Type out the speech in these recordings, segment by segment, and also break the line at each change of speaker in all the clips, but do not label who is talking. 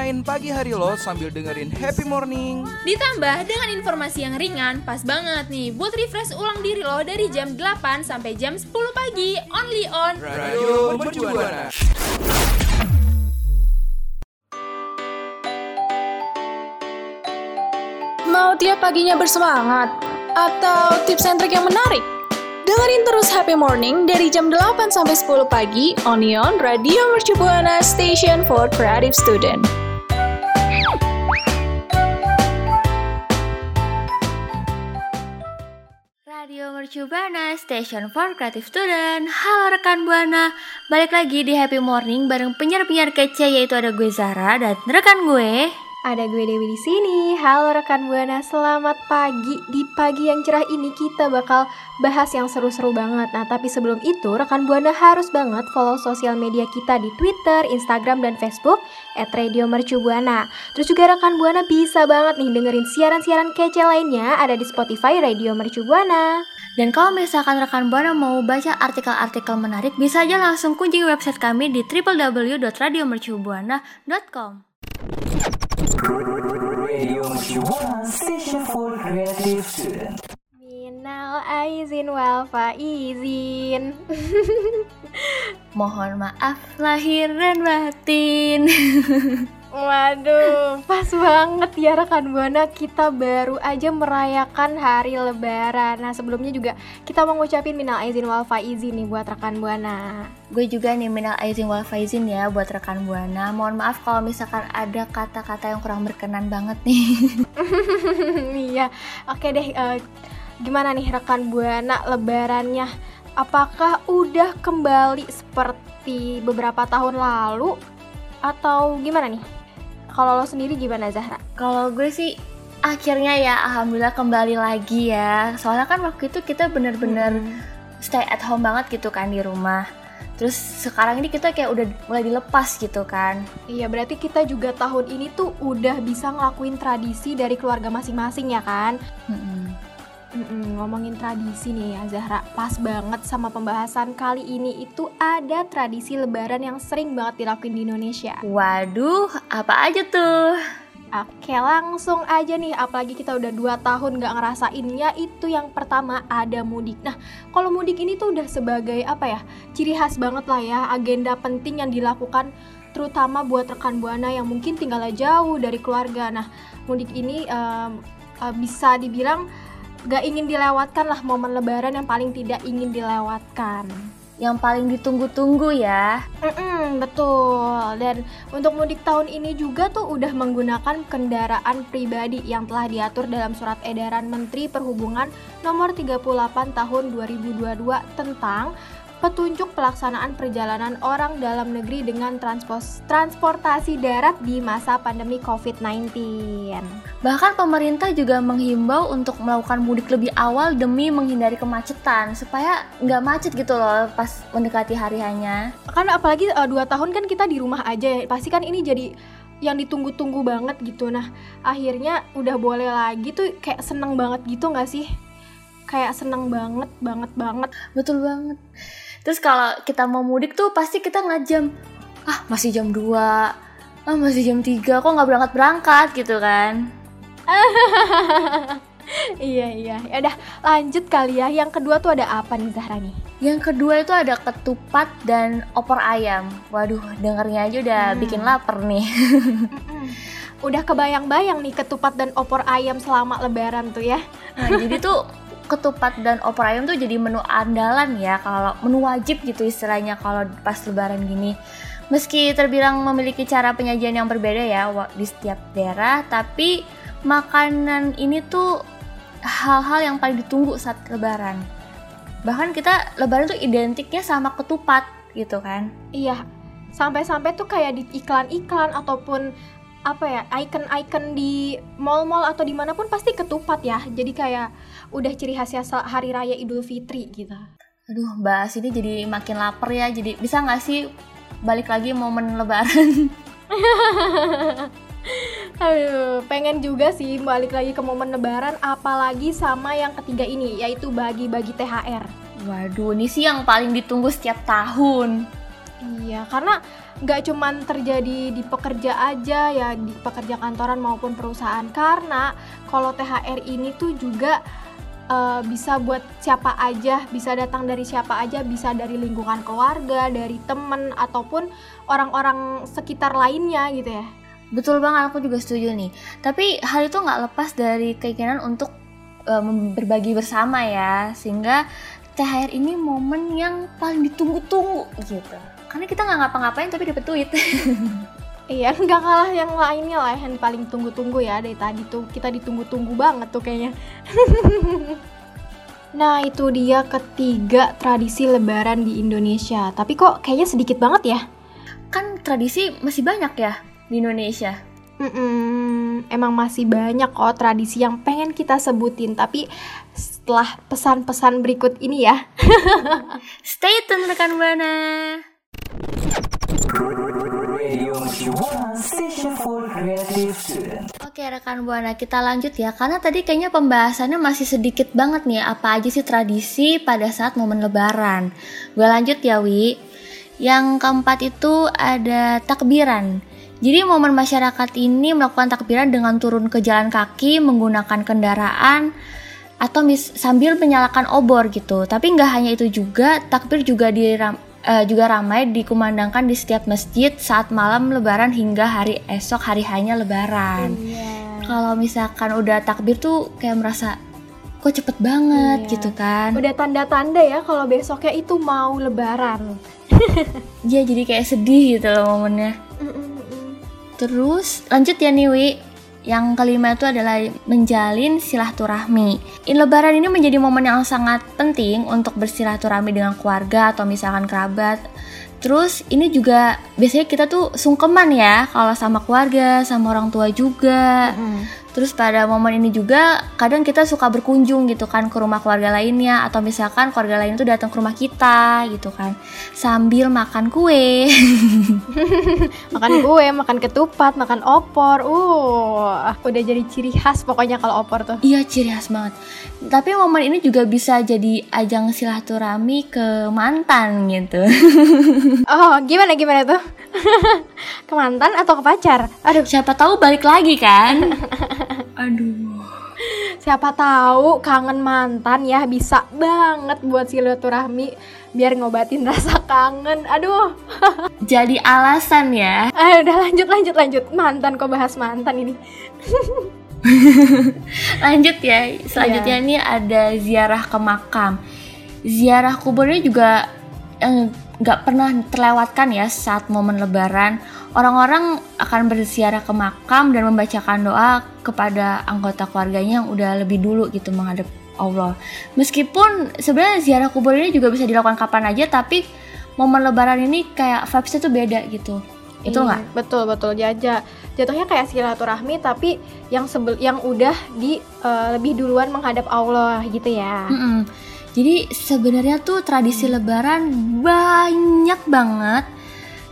warnain pagi hari lo sambil dengerin happy morning.
Ditambah dengan informasi yang ringan, pas banget nih buat refresh ulang diri lo dari jam 8 sampai jam 10 pagi. Only on
Radio Mercubuana.
Mau tiap paginya bersemangat? Atau tips and trick yang menarik? Dengerin terus Happy Morning dari jam 8 sampai 10 pagi Onion Radio Mercu Buana Station for Creative Student.
Mercu Buana, Station for Creative Student. Halo rekan Buana, balik lagi di Happy Morning bareng penyiar-penyiar kece yaitu ada gue Zara dan rekan gue.
Ada gue Dewi di sini. Halo rekan Buana, selamat pagi. Di pagi yang cerah ini kita bakal bahas yang seru-seru banget. Nah, tapi sebelum itu rekan Buana harus banget follow sosial media kita di Twitter, Instagram, dan Facebook @radiomercubuana. Terus juga rekan Buana bisa banget nih dengerin siaran-siaran kece lainnya ada di Spotify Radio Mercubuana.
Dan kalau misalkan rekan Buana mau baca artikel-artikel menarik, bisa aja langsung kunjungi website kami di www.radiomercubuana.com.
Minal aizin wal faizin.
Mohon maaf lahir dan batin.
Waduh, pas banget ya rekan Buana kita baru aja merayakan hari lebaran. Nah, sebelumnya juga kita mau ngucapin minal aizin wal faizin nih buat rekan Buana.
gue juga nih minal aizin wal faizin ya buat rekan Buana. Mohon maaf kalau misalkan ada kata-kata yang kurang berkenan banget nih.
Iya, oke deh. eh, gimana nih rekan Buana lebarannya? Apakah udah kembali seperti beberapa tahun lalu atau gimana nih? Kalau lo sendiri gimana Zahra?
Kalau gue sih akhirnya ya alhamdulillah kembali lagi ya. Soalnya kan waktu itu kita bener-bener stay at home banget gitu kan di rumah. Terus sekarang ini kita kayak udah mulai dilepas gitu kan.
Iya, berarti kita juga tahun ini tuh udah bisa ngelakuin tradisi dari keluarga masing-masing ya kan?
Mm-mm.
Mm-mm, ngomongin tradisi nih ya Zahra, pas banget sama pembahasan kali ini itu ada tradisi lebaran yang sering banget dilakuin di Indonesia.
Waduh, apa aja tuh?
Oke langsung aja nih, apalagi kita udah 2 tahun nggak ngerasainnya itu yang pertama ada mudik. Nah kalau mudik ini tuh udah sebagai apa ya, ciri khas banget lah ya, agenda penting yang dilakukan terutama buat rekan Buana yang mungkin tinggalnya jauh dari keluarga. Nah mudik ini eh, bisa dibilang gak ingin dilewatkan lah momen lebaran yang paling tidak ingin dilewatkan.
Yang paling ditunggu-tunggu ya.
Mm-mm, betul. Dan untuk mudik tahun ini juga tuh udah menggunakan kendaraan pribadi yang telah diatur dalam surat edaran Menteri Perhubungan nomor 38 tahun 2022 tentang petunjuk pelaksanaan perjalanan orang dalam negeri dengan transpos- transportasi darat di masa pandemi COVID-19.
Bahkan pemerintah juga menghimbau untuk melakukan mudik lebih awal demi menghindari kemacetan supaya nggak macet gitu loh pas mendekati hari hanya.
Kan apalagi eh, dua tahun kan kita di rumah aja ya. Pasti kan ini jadi yang ditunggu-tunggu banget gitu. Nah, akhirnya udah boleh lagi tuh kayak seneng banget gitu nggak sih? Kayak seneng banget, banget banget.
Betul banget. Terus kalau kita mau mudik tuh pasti kita ngajam. Ah, masih jam 2. Ah, masih jam 3. Kok nggak berangkat-berangkat gitu kan?
iya iya. Ya udah lanjut kali ya. Yang kedua tuh ada apa nih Zahra nih?
Yang kedua itu ada ketupat dan opor ayam. Waduh, dengernya aja udah
Hmm.
bikin lapar nih.
Udah kebayang-bayang nih ketupat dan opor ayam selama lebaran tuh ya.
Nah, jadi tuh ketupat dan opor ayam tuh jadi menu andalan ya kalau menu wajib gitu istilahnya kalau pas lebaran gini. Meski terbilang memiliki cara penyajian yang berbeda ya di setiap daerah, tapi makanan ini tuh hal-hal yang paling ditunggu saat lebaran. Bahkan kita lebaran tuh identiknya sama ketupat gitu kan.
Iya, sampai-sampai tuh kayak di iklan-iklan ataupun apa ya icon-icon di mall-mall atau di mana pun pasti ketupat ya. Jadi kayak udah ciri khasnya hari raya Idul Fitri gitu.
Aduh, bahas ini jadi makin lapar ya. Jadi bisa nggak sih balik lagi momen lebaran?
Aduh, pengen juga sih balik lagi ke momen lebaran apalagi sama yang ketiga ini yaitu bagi-bagi THR.
Waduh, ini sih yang paling ditunggu setiap tahun.
Iya, karena nggak cuman terjadi di pekerja aja ya di pekerja kantoran maupun perusahaan. Karena kalau THR ini tuh juga eh, bisa buat siapa aja, bisa datang dari siapa aja, bisa dari lingkungan keluarga, dari temen ataupun orang-orang sekitar lainnya gitu ya.
Betul banget, aku juga setuju nih. Tapi hal itu nggak lepas dari keinginan untuk mem- berbagi bersama ya, sehingga THR ini momen yang paling ditunggu-tunggu gitu. Karena kita nggak ngapa-ngapain tapi dapat duit.
Iya, nggak kalah yang lainnya lah yang paling tunggu-tunggu ya dari tadi tuh kita ditunggu-tunggu banget tuh kayaknya. nah itu dia ketiga tradisi Lebaran di Indonesia. Tapi kok kayaknya sedikit banget ya?
kan tradisi masih banyak ya di Indonesia.
Mm-mm, emang masih banyak kok tradisi yang pengen kita sebutin. Tapi setelah pesan-pesan berikut ini ya.
Stay tune rekan Buana. Oke rekan Buana kita lanjut ya karena tadi kayaknya pembahasannya masih sedikit banget nih apa aja sih tradisi pada saat momen lebaran. Gue lanjut ya Wi. Yang keempat itu ada takbiran. Jadi momen masyarakat ini melakukan takbiran dengan turun ke jalan kaki menggunakan kendaraan atau mis- sambil menyalakan obor gitu. Tapi nggak hanya itu juga, takbir juga diram- eh, juga ramai dikumandangkan di setiap masjid saat malam lebaran hingga hari esok hari hanya lebaran. Kalau misalkan udah takbir tuh kayak merasa kok cepet banget
Iya.
gitu kan.
Udah tanda-tanda ya kalau besoknya itu mau lebaran.
Iya jadi kayak sedih gitu loh momennya.
Mm-mm-mm.
Terus lanjut ya nih Wi. Yang kelima itu adalah menjalin silaturahmi. In lebaran ini menjadi momen yang sangat penting untuk bersilaturahmi dengan keluarga atau misalkan kerabat. Terus ini juga biasanya kita tuh sungkeman ya kalau sama keluarga, sama orang tua juga. Terus pada momen ini juga kadang kita suka berkunjung gitu kan ke rumah keluarga lainnya atau misalkan keluarga lain itu datang ke rumah kita gitu kan sambil makan kue.
makan kue, makan ketupat, makan opor. Uh, udah jadi ciri khas pokoknya kalau opor tuh.
Iya ciri khas banget. Tapi momen ini juga bisa jadi ajang silaturahmi ke mantan gitu.
Oh, gimana gimana tuh? ke mantan atau ke pacar? Aduh,
Siapa tahu balik lagi kan? Aduh.
siapa tahu kangen mantan ya bisa banget buat silaturahmi biar ngobatin rasa kangen. Aduh.
Jadi alasan ya.
Ah, udah lanjut lanjut lanjut. Mantan kok bahas mantan ini.
Lanjut ya. Selanjutnya ini ada ziarah ke makam. Ziarah kuburnya juga eh, nggak pernah terlewatkan ya saat momen lebaran. Orang-orang akan berziarah ke makam dan membacakan doa kepada anggota keluarganya yang udah lebih dulu gitu menghadap Allah. Meskipun sebenarnya ziarah kubur ini juga bisa dilakukan kapan aja, tapi momen lebaran ini kayak vibesnya tuh beda gitu. Itu
Iya,
nggak?
Betul betul jaja. Jatuhnya kayak silaturahmi tapi yang sebel yang udah di eh, lebih duluan menghadap Allah gitu ya.
Mm-mm. Jadi sebenarnya tuh tradisi lebaran banyak banget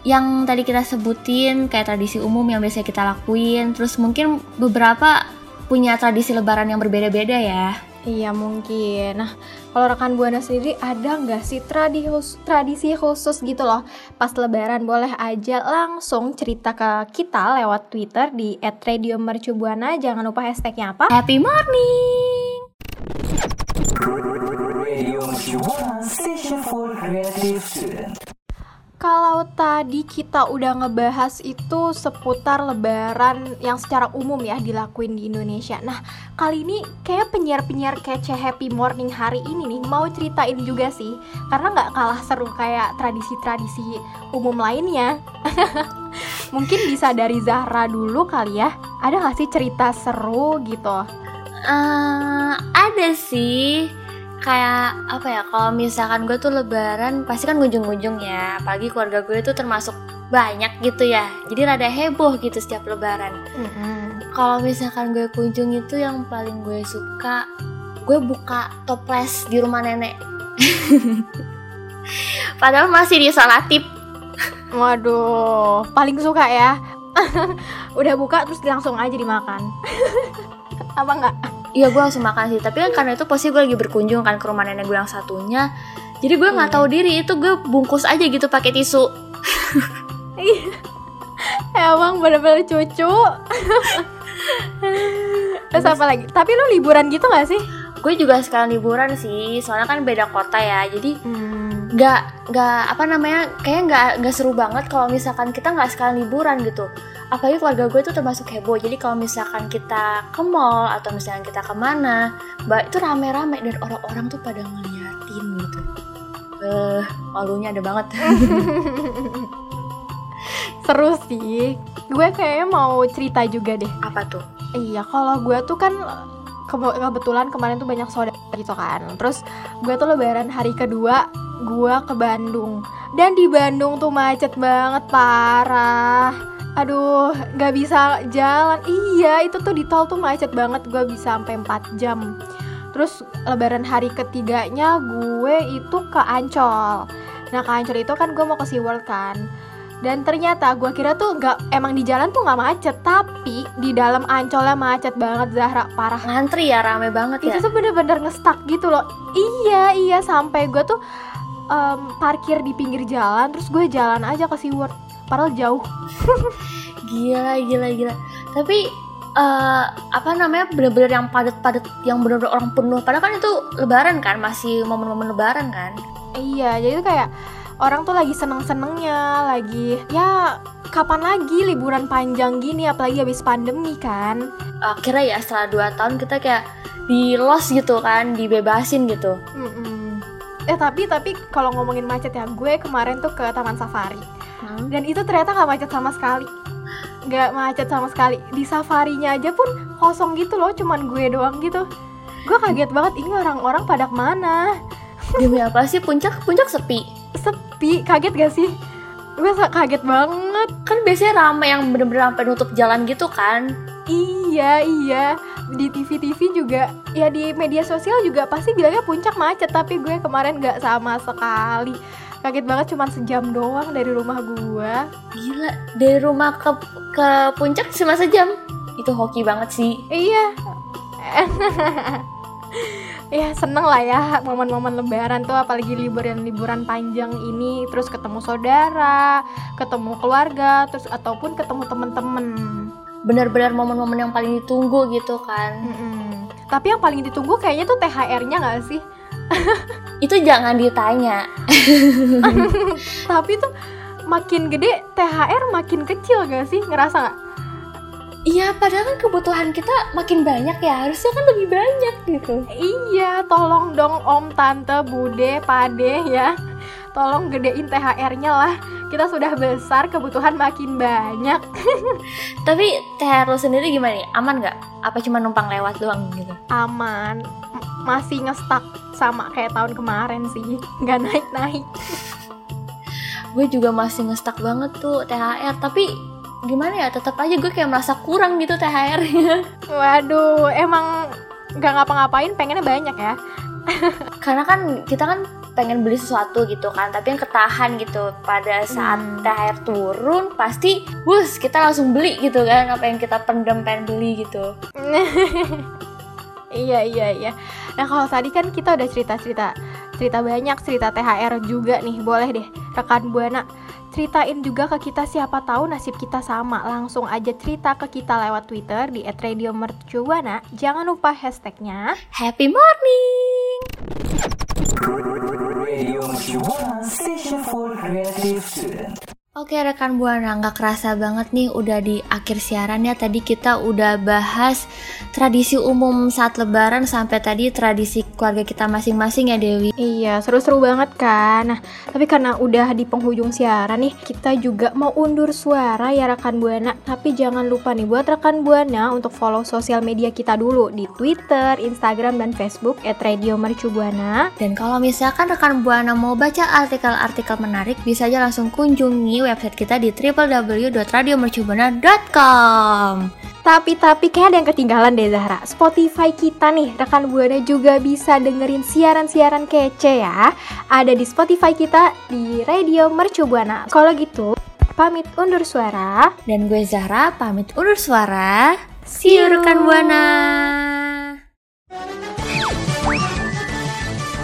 yang tadi kita sebutin kayak tradisi umum yang biasa kita lakuin terus mungkin beberapa punya tradisi lebaran yang berbeda-beda ya
Iya mungkin. Nah kalau rekan buana sendiri ada nggak sih tradi khus- tradisi khusus gitu loh pas Lebaran boleh aja langsung cerita ke kita lewat Twitter di @radiomercubuana. Jangan lupa hashtagnya apa?
Happy morning
Radio Mercubuana Station for Creative Student.
Kalau tadi kita udah ngebahas itu seputar lebaran yang secara umum ya dilakuin di Indonesia. Nah, kali ini kayak penyiar-penyiar kece Happy Morning hari ini nih mau ceritain juga sih. Karena nggak kalah seru kayak tradisi-tradisi umum lainnya. Mungkin bisa dari Zahra dulu kali ya. Ada nggak sih cerita seru gitu?
Eh, ada sih kayak apa ya kalau misalkan gue tuh lebaran pasti kan ujung-ujung ya apalagi keluarga gue tuh termasuk banyak gitu ya jadi rada heboh gitu setiap lebaran kalau misalkan gue kunjung itu yang paling gue suka gue buka toples di rumah nenek padahal masih di salatip
Waduh, paling suka ya. Udah buka terus langsung aja dimakan. Apa enggak?
Iya gue langsung makan sih Tapi kan karena itu pasti gue lagi berkunjung kan ke rumah nenek gue yang satunya Jadi gue nggak
Iya.
tahu diri itu gue bungkus aja gitu pakai tisu
Emang bener-bener cucu. Terus apa lagi? Tapi lu liburan gitu gak sih?
Gue juga sekarang liburan sih Soalnya kan beda kota ya Jadi
Hmm.
nggak nggak apa namanya Kayaknya nggak nggak seru banget kalau misalkan kita nggak sekalian liburan gitu Apalagi keluarga gue itu termasuk heboh Jadi kalau misalkan kita ke mall Atau misalkan kita ke mana Mbak itu rame-rame Dan orang-orang tuh pada ngeliatin gitu Eh, malunya ada banget
Seru sih. Gue kayaknya mau cerita juga deh.
Apa tuh?
Iya, kalau gue tuh kan kebetulan kemarin tuh banyak saudara gitu kan. Terus gue tuh lebaran hari kedua gue ke Bandung. Dan di Bandung tuh macet banget parah. Aduh, gak bisa jalan. Iya, itu tuh di tol tuh macet banget. Gue bisa sampai 4 jam. Terus lebaran hari ketiganya gue itu ke Ancol. Nah ke Ancol itu kan gue mau ke SeaWorld kan. Dan ternyata gue kira tuh nggak emang di jalan tuh nggak macet, tapi di dalam Ancolnya macet banget Zahra parah.
Ngantri ya rame banget ya
Itu tuh bener-bener ngestak gitu loh. Iya iya sampai gue tuh em, parkir di pinggir jalan, terus gue jalan aja ke SeaWorld. Padahal jauh.
Gila gila gila Tapi eh apa namanya bener-bener yang padat-padat yang bener-bener orang penuh padahal kan itu lebaran kan masih momen-momen lebaran kan
Iya, jadi tuh kayak orang tuh lagi seneng-senengnya, lagi ya kapan lagi liburan panjang gini apalagi habis pandemi kan.
akhirnya ya setelah 2 tahun kita kayak di los gitu kan dibebasin gitu
Mm-mm. Eh tapi tapi kalau ngomongin macet ya, gue kemarin tuh ke Taman Safari dan itu ternyata nggak macet sama sekali. Nggak macet sama sekali. Di safarinya aja pun kosong gitu loh, cuman gue doang gitu. Gue kaget banget ini orang-orang pada ke mana?
demi apa sih puncak puncak sepi
Sepi, kaget gak sih? Gue kaget banget.
kan biasanya rame yang bener-bener sampai nutup jalan gitu kan
Iya, iya. Di TV-TV juga, ya di media sosial juga pasti bilangnya puncak macet, tapi gue kemarin nggak sama sekali. Kaget banget cuman sejam doang dari rumah gue.
gila dari rumah ke ke puncak cuma sejam itu hoki banget sih
Iya. ya seneng lah ya momen-momen lebaran tuh apalagi liburan-liburan panjang ini terus ketemu saudara, ketemu keluarga, terus ataupun ketemu temen-temen.
bener-bener momen-momen yang paling ditunggu gitu kan
Mm-mm. Tapi yang paling ditunggu kayaknya tuh THR-nya nggak sih?
itu jangan ditanya
Tapi tuh makin gede THR makin kecil gak sih? Ngerasa nggak?
Iya, padahal kan kebutuhan kita makin banyak ya, harusnya kan lebih banyak gitu.
Iya, tolong dong om, tante, bude, pade ya Tolong gedein THR-nya lah Kita sudah besar, kebutuhan makin banyak
Tapi THR lo sendiri gimana nih? Aman nggak? Apa cuma numpang lewat doang gitu?
Aman M- Masih ngestak sama kayak tahun kemarin sih Nggak naik-naik
Gue juga masih ngestak banget tuh THR, tapi gimana ya? Tetap aja gue kayak merasa kurang gitu THR-nya.
Waduh, emang nggak ngapa-ngapain pengennya banyak ya
Karena kan kita kan pengen beli sesuatu gitu kan, tapi yang ketahan gitu. Pada saat
Hmm.
THR turun, pasti, wus kita langsung beli gitu kan, apa yang kita pendem pengen beli gitu.
Iya iya iya. Nah kalau tadi kan kita udah cerita cerita cerita banyak cerita THR juga nih. Boleh deh rekan buana ceritain juga ke kita siapa tahu nasib kita sama. Langsung aja cerita ke kita lewat Twitter di @radiomercubuana. Jangan lupa hashtagnya.
Happy morning!
Radio Mercubuana Station for Creative Student.
Oke rekan Buana, nggak kerasa banget nih udah di akhir siaran ya Tadi kita udah bahas tradisi umum saat lebaran sampai tadi tradisi keluarga kita masing-masing ya Dewi
Iya, seru-seru banget kan. Nah, tapi karena udah di penghujung siaran nih, kita juga mau undur suara ya rekan Buana. Tapi jangan lupa nih buat rekan Buana untuk follow sosial media kita dulu di Twitter, Instagram, dan Facebook @radiomercubuana.
Dan kalau misalkan rekan Buana mau baca artikel-artikel menarik Bisa aja langsung kunjungi website kita di www.radiomercubuana.com
Tapi tapi kayak ada yang ketinggalan deh Zahra. Spotify kita nih, rekan Buana juga bisa dengerin siaran-siaran kece ya. Ada di Spotify kita di Radio Mercu Buana. Kalau gitu, pamit undur suara.
Dan gue Zahra pamit undur suara See you rekan Buana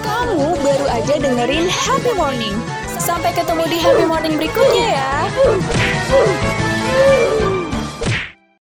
Kamu baru aja dengerin Happy Morning. Sampai ketemu di Happy Morning berikutnya ya.